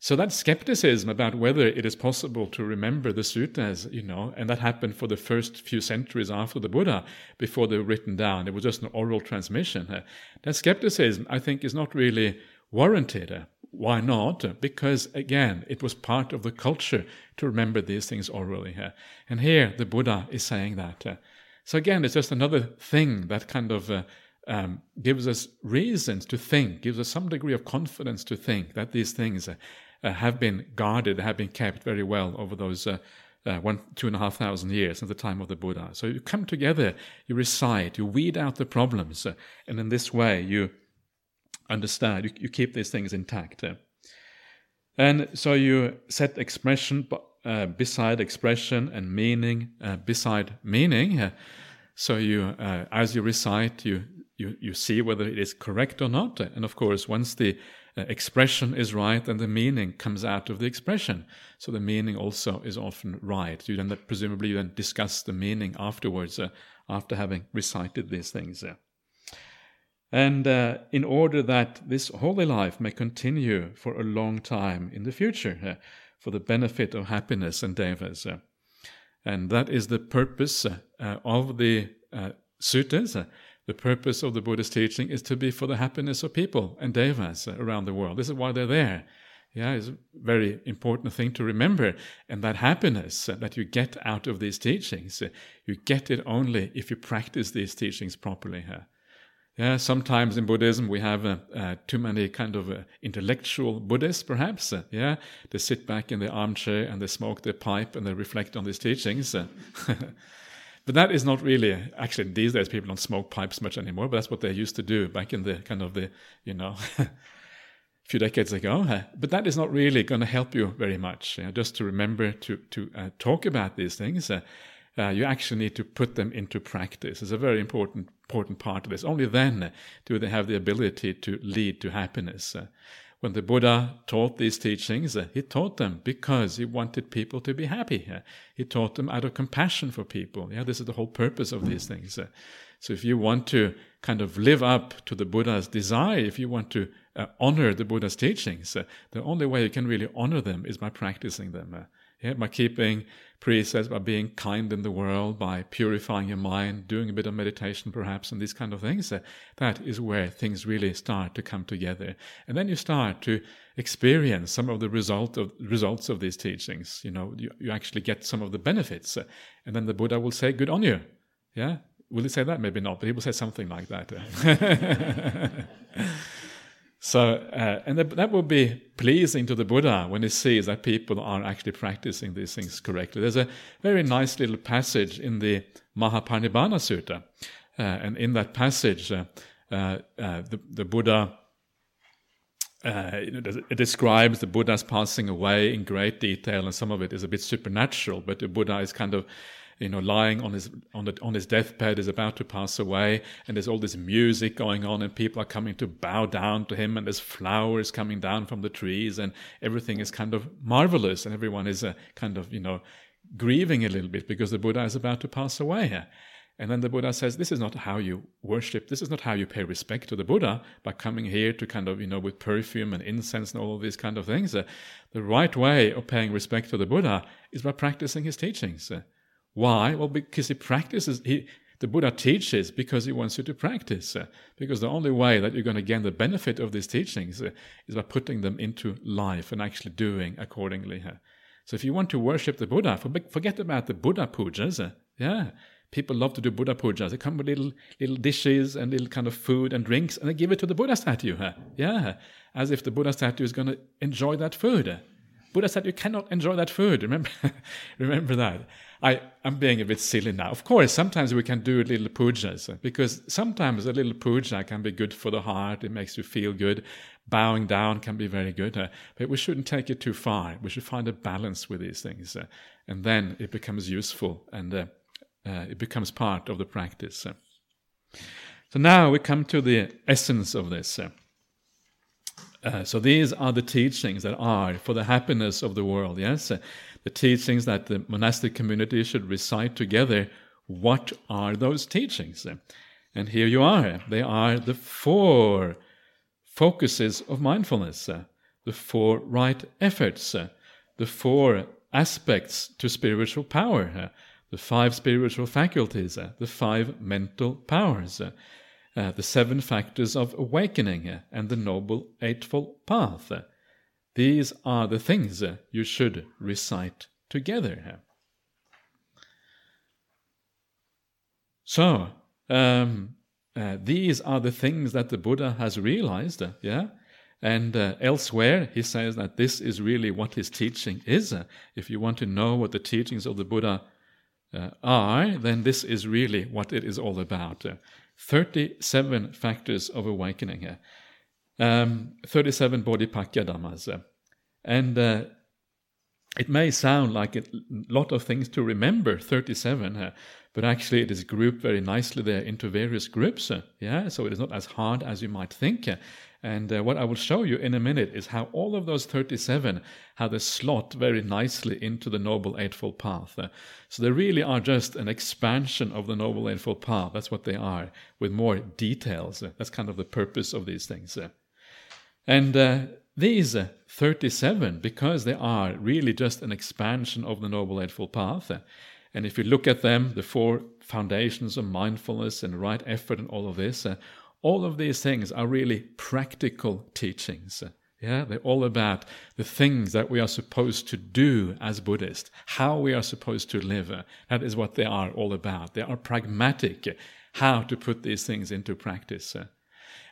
So that skepticism about whether it is possible to remember the suttas, you know, and that happened for the first few centuries after the Buddha, before they were written down. It was just an oral transmission. Uh, that skepticism, I think, is not really warranted. Why not? Because again, it was part of the culture to remember these things orally. Uh, and here the Buddha is saying that. Uh, so again, it's just another thing that kind of uh, um, gives us reasons to think, gives us some degree of confidence to think that these things uh, uh, have been guarded, have been kept very well over those uh, uh, one, two and a half thousand years at the time of the Buddha. So you come together, you recite, you weed out the problems, uh, and in this way you understand, you, you keep these things intact. Uh. And so you set expression uh, beside expression and meaning uh, beside meaning. Uh, so you, as you recite, you, you, you see whether it is correct or not. And of course, once the uh, expression is right, and the meaning comes out of the expression. So the meaning also is often right. You then presumably you then discuss the meaning afterwards, uh, after having recited these things. Uh. And uh, in order that this holy life may continue for a long time in the future, uh, for the benefit of happiness and devas. Uh. and that is the purpose of the suttas the purpose of the Buddhist teaching is to be for the happiness of people and devas around the world. This is why they're there. Yeah, it's a very important thing to remember. And that happiness that you get out of these teachings, you get it only if you practice these teachings properly. Yeah, sometimes in Buddhism we have uh, uh, too many kind of uh, intellectual Buddhists, perhaps. Uh, yeah, they sit back in their armchair and they smoke their pipe and they reflect on these teachings. <laughs> But that is not really actually these days people don't smoke pipes much anymore. But that's what they used to do back in the kind of the you know <laughs> few decades ago. But that is not really going to help you very much. You know, just to remember to to uh, talk about these things. Uh, you actually need to put them into practice. It's a very important important part of this. Only then do they have the ability to lead to happiness. Uh, when the Buddha taught these teachings, uh, he taught them because he wanted people to be happy. Uh, he taught them out of compassion for people. Yeah, this is the whole purpose of these things. Uh, so if you want to kind of live up to the Buddha's desire, if you want to uh, honor the Buddha's teachings, uh, the only way you can really honor them is by practicing them. Uh, yeah, by keeping precepts, by being kind in the world, by purifying your mind, doing a bit of meditation perhaps, and these kind of things. Uh, that is where things really start to come together. And then you start to experience some of the result of, results of these teachings. You know, you, you actually get some of the benefits. Uh, and then the Buddha will say, good on you. Yeah? Will he say that? Maybe not, but he will say something like that. <laughs> So, uh, and that, that be pleasing to the Buddha when he sees that people are actually practicing these things correctly. There's a very nice little passage in the Mahaparinibbana Sutta, uh, and in that passage, uh, uh, uh the, the Buddha uh, it describes the Buddha's passing away in great detail, and some of it is a bit supernatural. But the Buddha is kind of you know, lying on his on, the, on his deathbed, is about to pass away, and there's all this music going on, and people are coming to bow down to him, and there's flowers coming down from the trees, and everything is kind of marvelous, and everyone is uh, kind of you know grieving a little bit because the Buddha is about to pass away. And then the Buddha says, This is not how you worship, this is not how you pay respect to the Buddha by coming here to kind of, you know, with perfume and incense and all of these kind of things. Uh, the right way of paying respect to the Buddha is by practicing his teachings. Why? Well, because he practices, he, the Buddha teaches because he wants you to practice. Uh, because the only way that you're going to gain the benefit of these teachings uh, is by putting them into life and actually doing accordingly. So if you want to worship the Buddha, forget about the Buddha pujas. Uh, yeah, people love to do Buddha pujas. They come with little little dishes and little kind of food and drinks, and they give it to the Buddha statue. Yeah, as if the Buddha statue is going to enjoy that food. Buddha you cannot enjoy that food. <laughs> Remember, remember that. I, I'm being a bit silly now. Of course, sometimes we can do a little pujas because sometimes a little puja can be good for the heart. It makes you feel good. Bowing down can be very good, uh, but we shouldn't take it too far. We should find a balance with these things, uh, and then it becomes useful and uh, uh it becomes part of the practice. So now we come to the essence of this. Uh. So these are the teachings that are for the happiness of the world. Yes, the teachings that the monastic community should recite together. What are those teachings? And here you are. They are the four focuses of mindfulness, the four right efforts, the four aspects to spiritual power, the five spiritual faculties, the five mental powers the seven factors of awakening and the Noble Eightfold Path. These are the things you should recite together. So, um, uh, these are the things that the Buddha has realized, yeah? And uh, elsewhere, he says that this is really what his teaching is. if you want to know what the teachings of the Buddha uh, are, then this is really what it is all about. 37 factors of awakening. Um, 37 Bodhipakkhiya Dhammas. And uh, it may sound like a lot of things to remember, 37, uh, but actually it is grouped very nicely there into various groups. Uh, yeah, so it is not as hard as you might think. Uh, and uh, what I will show you in a minute is how all of those 37 have they slot very nicely into the Noble Eightfold Path. Uh, so they really are just an expansion of the Noble Eightfold Path. That's what they are, with more details. That's kind of the purpose of these things. And these 37, because they are really just an expansion of the Noble Eightfold Path, and if you look at them, the four foundations of mindfulness and right effort and all of this, uh, all of these things are really practical teachings. Yeah, they're all about the things that we are supposed to do as Buddhists, how we are supposed to live. That is what they are all about. They are pragmatic, how to put these things into practice.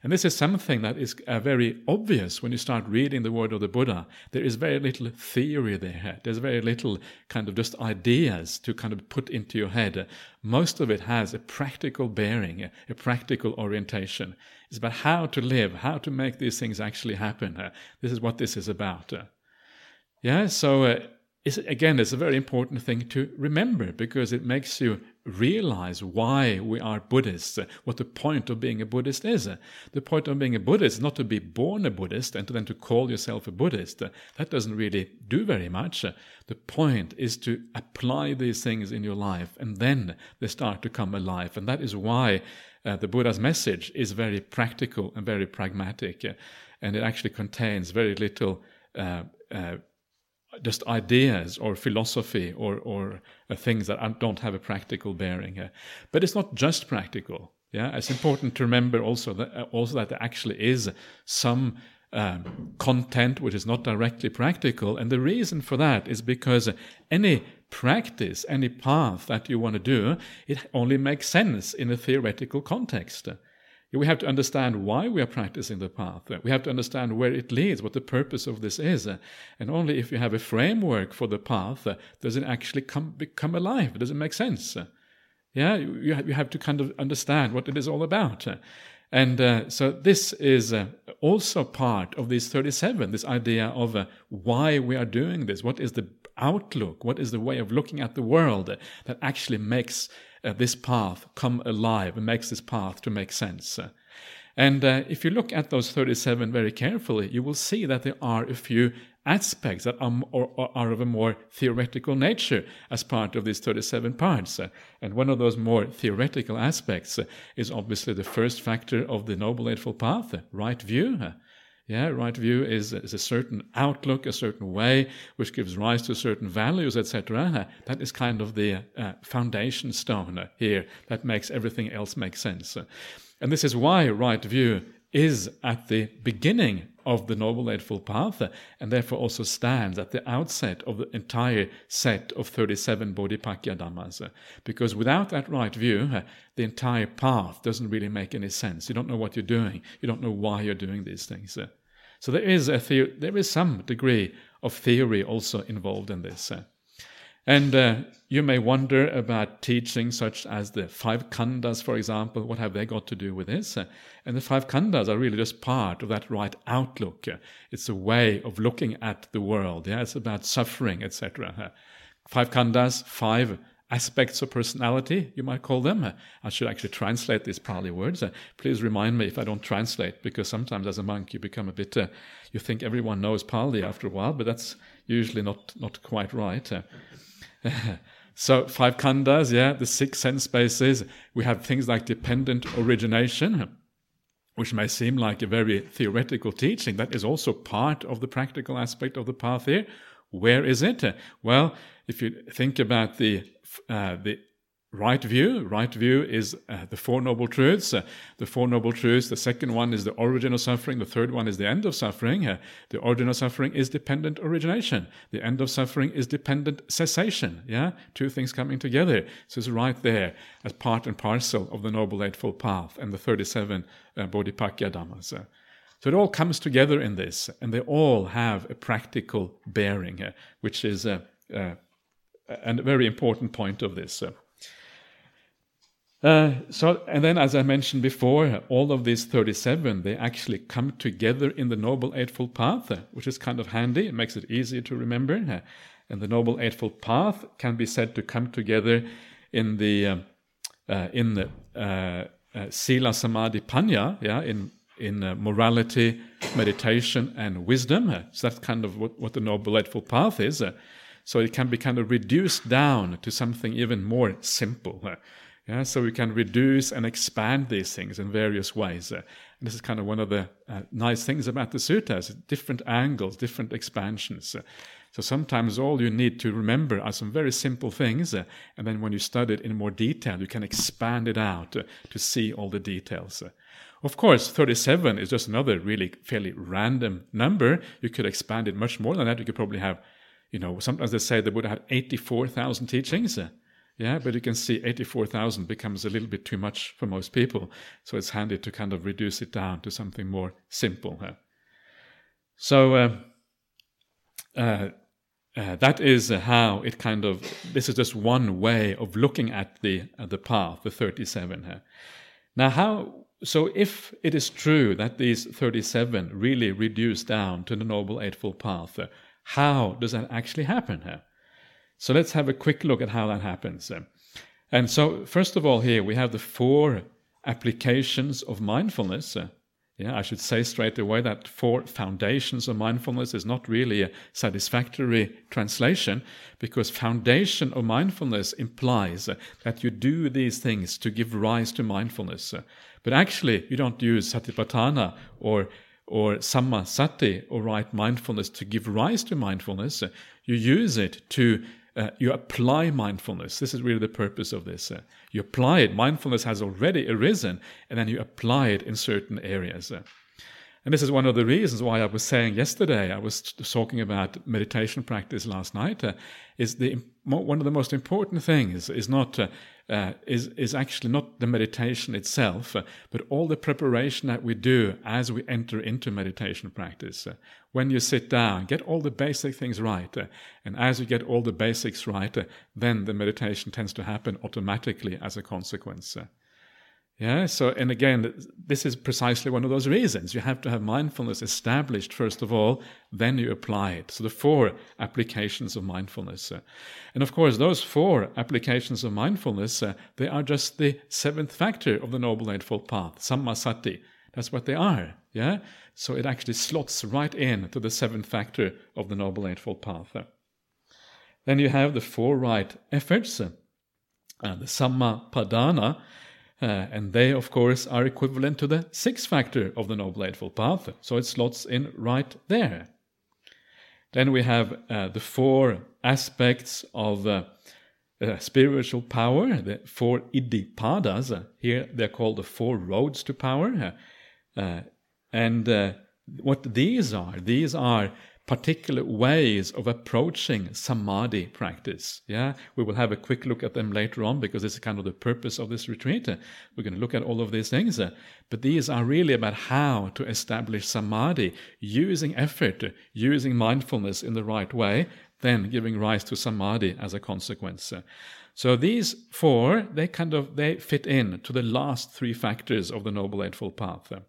And this is something that is uh, very obvious when you start reading the word of the Buddha. There is very little theory there. There's very little kind of just ideas to kind of put into your head. Most of it has a practical bearing, a practical orientation. It's about how to live, how to make these things actually happen. This is what this is about. Yeah, so it's, again, it's a very important thing to remember because it makes you realize why we are Buddhists, what the point of being a Buddhist is. The point of being a Buddhist is not to be born a Buddhist and to then to call yourself a Buddhist. That doesn't really do very much. The point is to apply these things in your life and then they start to come alive. And that is why uh, the Buddha's message is very practical and very pragmatic. and it actually contains very little uh, uh, just ideas or philosophy or, or uh, things that don't have a practical bearing. Uh, but it's not just practical. Yeah, it's important to remember also that uh, also that there actually is some um, content which is not directly practical, and the reason for that is because any practice, any path that you want to do, it only makes sense in a theoretical context. We have to understand why we are practicing the path. We have to understand where it leads, what the purpose of this is. And only if you have a framework for the path does it actually come, become alive. Does it make sense? Yeah, you you have to kind of understand what it is all about. And uh, so this is uh, also part of these 37, this idea of uh, why we are doing this. What is the outlook? What is the way of looking at the world that actually makes uh, this path come alive and makes this path to make sense. And uh, if you look at those 37 very carefully, you will see that there are a few aspects that are, or, or are of a more theoretical nature as part of these 37 parts. and one of those more theoretical aspects is obviously the first factor of the Noble Eightfold Path, right view. Yeah, right view is, is a certain outlook, a certain way, which gives rise to certain values, etc. That is kind of the uh, foundation stone here that makes everything else make sense. And this is why right view is at the beginning of the Noble Eightfold Path, and therefore also stands at the outset of the entire set of 37 Bodhipakkhiya Dhammas. Because without that right view, the entire path doesn't really make any sense. You don't know what you're doing, you don't know why you're doing these things. So there is, a the- there is some degree of theory also involved in this. And uh, you may wonder about teachings such as the five khandhas, for example. What have they got to do with this? And the five khandhas are really just part of that right outlook. It's a way of looking at the world. Yeah, it's about suffering, etc. Five khandhas, five aspects of personality, you might call them. I should actually translate these Pali words. Please remind me if I don't translate, because sometimes as a monk you become a bit, uh, you think everyone knows Pali after a while, but that's usually not, not quite right. <laughs> so five khandhas, yeah, the six sense spaces. We have things like dependent origination, which may seem like a very theoretical teaching. That is also part of the practical aspect of the path here. Where is it? Well, if you think about the uh, the right view. Right view is uh, the Four Noble Truths. Uh, the Four Noble Truths, the second one is the origin of suffering, the third one is the end of suffering. Uh, the origin of suffering is dependent origination. The end of suffering is dependent cessation. Yeah, two things coming together. So it's right there as part and parcel of the Noble Eightfold Path and the 37 uh, Bodhipakkhiya Dhammas. Uh, So it all comes together in this, and they all have a practical bearing, uh, which is a, a, a, very important point of this. Uh, so, and then, as I mentioned before, all of these 37 they actually come together in the Noble Eightfold Path, uh, which is kind of handy. It makes it easier to remember. Uh, and the Noble Eightfold Path can be said to come together in the uh, uh, in the uh, Sila Samadhi Panya, yeah, in in morality, meditation, and wisdom. so that's kind of what, what the Noble Eightfold Path is. so it can be kind of reduced down to something even more simple. Yeah, so we can reduce and expand these things in various ways. Uh, this is kind of one of the uh, nice things about the suttas: different angles, different expansions. Uh, so sometimes all you need to remember are some very simple things, uh, and then when you study it in more detail, you can expand it out uh, to see all the details. Uh. Of course, 37 is just another really fairly random number. You could expand it much more than that. You could probably have, you know, sometimes they say the Buddha had 84,000 teachings. Yeah, but you can see 84,000 becomes a little bit too much for most people. So it's handy to kind of reduce it down to something more simple. Huh? So uh, uh, uh, that is how it kind of, this is just one way of looking at the, the path, the 37 here. Now, how, so if it is true that these 37 really reduce down to the Noble Eightfold Path, how does that actually happen here? So let's have a quick look at how that happens. And so, first of all, here we have the four applications of mindfulness. Uh, yeah, I should say straight away that four foundations of mindfulness is not really a satisfactory translation because foundation of mindfulness implies uh, that you do these things to give rise to mindfulness. Uh, but actually, you don't use satipatthana or or samma sati or right mindfulness to give rise to mindfulness. You use it to uh, you apply mindfulness. This is really the purpose of this. Uh, you apply it. Mindfulness has already arisen, and then you apply it in certain areas. Uh, and this is one of the reasons why I was saying yesterday, I was talking about meditation practice last night, uh, is the one of the most important things is not uh, uh, is is actually not the meditation itself, uh, but all the preparation that we do as we enter into meditation practice. Uh, when you sit down, get all the basic things right, uh, and as you get all the basics right, then the meditation tends to happen automatically as a consequence. Yeah, so, and again, this is precisely one of those reasons. You have to have mindfulness established first of all, then you apply it. So, the four applications of mindfulness. Uh, and of course, those four applications of mindfulness, uh, they are just the seventh factor of the Noble Eightfold Path, Sammasati. That's what they are. Yeah, so it actually slots right in to the seventh factor of the Noble Eightfold Path. Then you have the four right efforts, uh, the Sammappadhana uh, and they, of course, are equivalent to the sixth factor of the Noble Eightfold Path, so it slots in right there. Then we have uh, the four aspects of uh, uh spiritual power, the four iddhipadas. here they're called the four roads to power. Uh, and uh, what these are, these are particular ways of approaching samadhi practice. Yeah, we will have a quick look at them later on because it's kind of the purpose of this retreat. We're going to look at all of these things, uh, but these are really about how to establish samadhi using effort, using mindfulness in the right way, then giving rise to samadhi as a consequence. Uh. So these four, they kind of they fit in to the last three factors of the Noble Eightfold Path. Uh.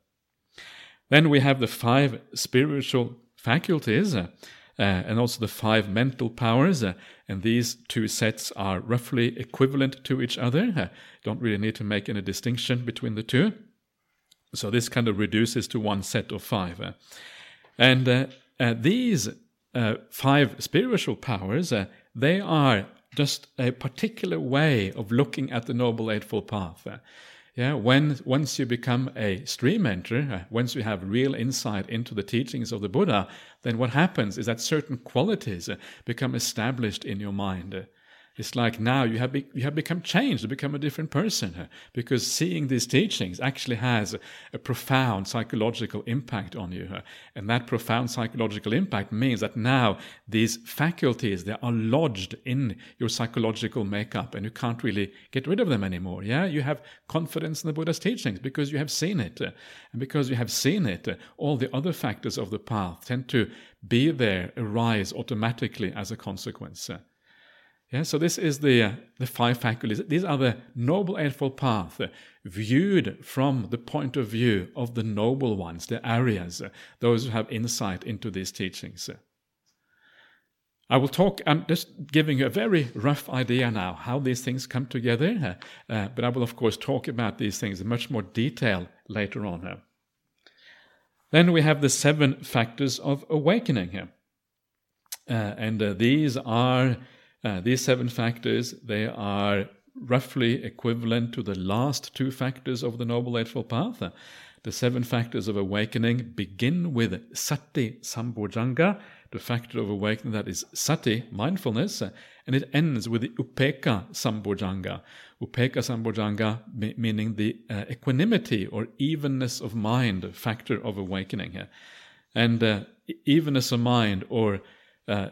Then we have the five spiritual faculties. Uh, and also the five mental powers. Uh, and these two sets are roughly equivalent to each other. Uh, don't really need to make any distinction between the two. So this kind of reduces to one set of five. Uh, and uh, uh, these five spiritual powers, they are just a particular way of looking at the Noble Eightfold Path. Yeah, when once you become a stream enter, uh, once you have real insight into the teachings of the Buddha, then what happens is that certain qualities uh, become established in your mind. It's like now you have, be, you have become changed, you become a different person because seeing these teachings actually has a, a profound psychological impact on you. And that profound psychological impact means that now these faculties, they are lodged in your psychological makeup and you can't really get rid of them anymore. Yeah, you have confidence in the Buddha's teachings because you have seen it. And because you have seen it, all the other factors of the path tend to be there, arise automatically as a consequence. Yeah, so this is the uh, the five faculties. These are the noble eightfold path uh, viewed from the point of view of the noble ones, the Aryas, uh, those who have insight into these teachings. I will talk. I'm just giving you a very rough idea now how these things come together, uh, uh, but I will of course talk about these things in much more detail later on. Then we have the seven factors of awakening here, uh, and these are uh, these seven factors, they are roughly equivalent to the last two factors of the Noble Eightfold Path. The seven factors of awakening begin with sati sambojjhanga, the factor of awakening that is sati, mindfulness, and it ends with the upekkha sambojjhanga. Upekkha sambojjhanga meaning the uh, equanimity or evenness of mind factor of awakening. here. And uh, evenness of mind or uh,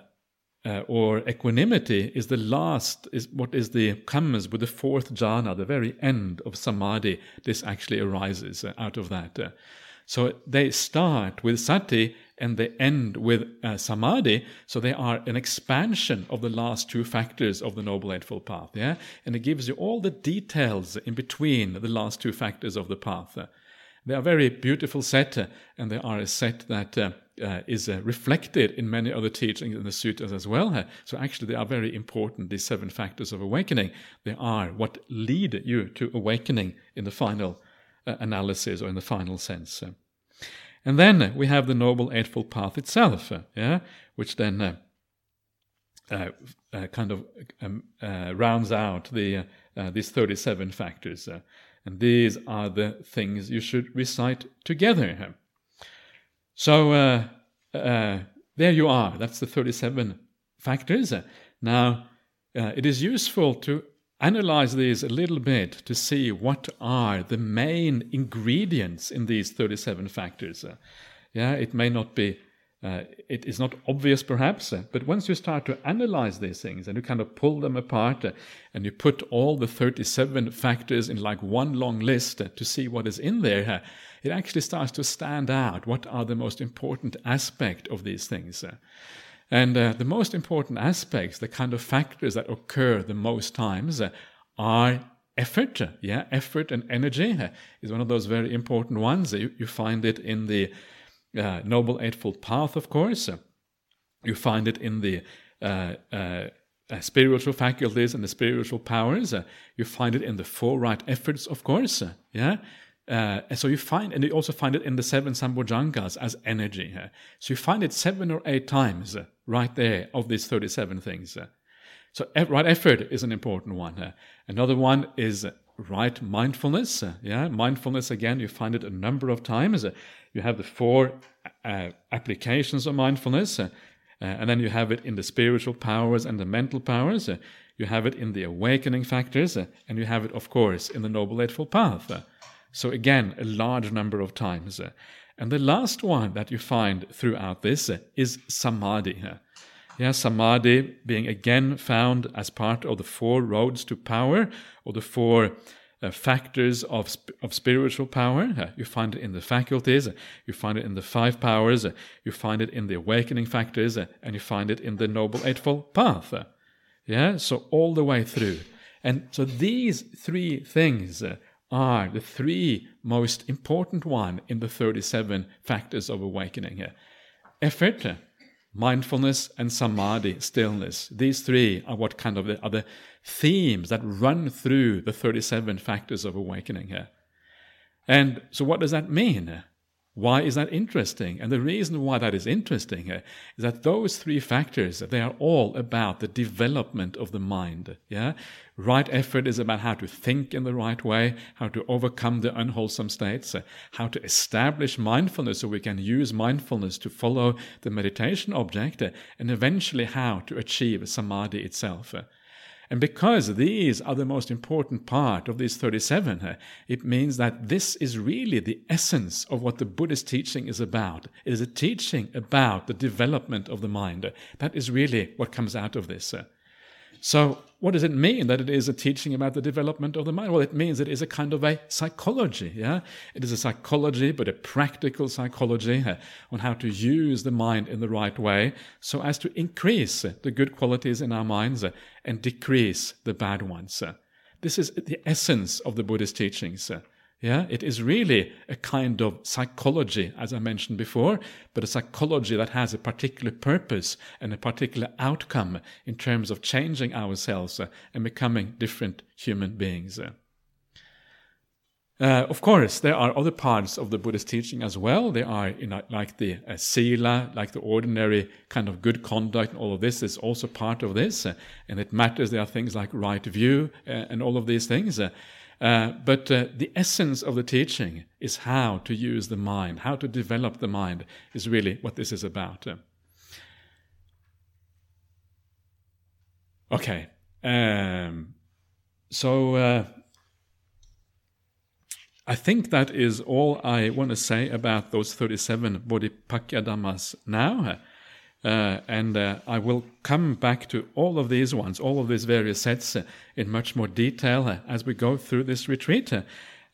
uh, or equanimity is the last is what is the comes with the fourth jhana the very end of samadhi. This actually arises uh, out of that. Uh, so they start with sati and they end with uh, samadhi. So they are an expansion of the last two factors of the noble eightfold path yeah? And it gives you all the details in between the last two factors of the path. They are very beautiful set and they are a set that uh, uh, is uh, reflected in many other teachings in the suttas as well. So actually, they are very important. These seven factors of awakening, they are what lead you to awakening in the final uh, analysis or in the final sense. And then we have the Noble Eightfold Path itself, uh, yeah, which then uh, uh, kind of um, rounds out the these 37 factors. and these are the things you should recite together. So uh, uh, there you are. That's the 37 factors. Now, uh, it is useful to analyze these a little bit to see what are the main ingredients in these 37 factors. yeah, it may not be uh, it is not obvious perhaps, uh, but once you start to analyze these things and you kind of pull them apart uh, and you put all the 37 factors in like one long list to see what is in there, it actually starts to stand out what are the most important aspect of these things. And uh, the most important aspects, the kind of factors that occur the most times, uh, are effort. Yeah, effort and energy uh, is one of those very important ones. You, you find it in the uh, Noble Eightfold Path, of course. You find it in the uh, uh, uh spiritual faculties and the spiritual powers. Uh, you find it in the four right efforts, of course. yeah. Uh, and so you find, and you also find it in the seven sambojjhangas as energy. so you find it seven or eight times right there of these 37 things. so right effort is an important one. another one is right mindfulness. yeah, mindfulness again, you find it a number of times you have the four uh, applications of mindfulness, uh, and then you have it in the spiritual powers and the mental powers. Uh, you have it in the awakening factors, uh, and you have it, of course, in the Noble Eightfold Path. So, again, a large number of times. and the last one that you find throughout this is samadhi. Yeah, samadhi being again found as part of the four roads to power, or the four uh, factors of, sp- of spiritual power. Uh, you find it in the faculties, uh, you find it in the five powers, uh, you find it in the awakening factors, uh, and you find it in the Noble Eightfold Path. Uh, yeah, so all the way through. And so these three things are the three most important one in the 37 factors of awakening. Effort, mindfulness, and samadhi, stillness. These three are what kind of are the themes that run through the 37 factors of awakening here. And so, what does that mean? Why is that interesting? And the reason why that is interesting uh, is that those three factors, they are all about the development of the mind. Yeah? Right effort is about how to think in the right way, how to overcome the unwholesome states, uh, how to establish mindfulness so we can use mindfulness to follow the meditation object, uh, and eventually how to achieve samadhi itself. And because these are the most important part of these 37, uh, it means that this is really the essence of what the Buddhist teaching is about. It is a teaching about the development of the mind. That is really what comes out of this. So, what does it mean that it is a teaching about the development of the mind? Well, it means it is a kind of a psychology. Yeah, it is a psychology, but a practical psychology uh, on how to use the mind in the right way, so as to increase the good qualities in our minds uh, and decrease the bad ones. This is the essence of the Buddhist teachings. Uh. Yeah, it is really a kind of psychology, as I mentioned before, but a psychology that has a particular purpose and a particular outcome in terms of changing ourselves uh, and becoming different human beings. Uh, of course, there are other parts of the Buddhist teaching as well. There are, you know, like the uh, sila, like the ordinary kind of good conduct, and all of this is also part of this. Uh, and it matters. There are things like right view uh, and all of these things. Uh, but uh, the essence of the teaching is how to use the mind, how to develop the mind, is really what this is about. Uh, okay. Um, so uh, I think that is all I want to say about those 37 Bodhipakkhiya Dhammas now. Uh, and uh, I will come back to all of these ones, all of these various sets uh, in much more detail uh, as we go through this retreat. Uh,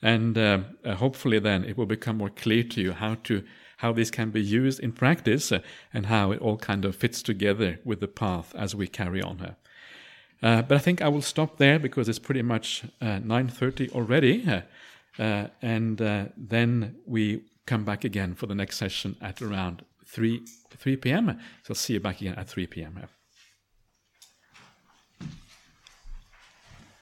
and uh, hopefully then it will become more clear to you how to how this can be used in practice and how it all kind of fits together with the path as we carry on. but I think I will stop there because it's pretty much 9.30 already. and then we come back again for the next session at around 3 3 p.m. So I'll see you back again at 3 p.m.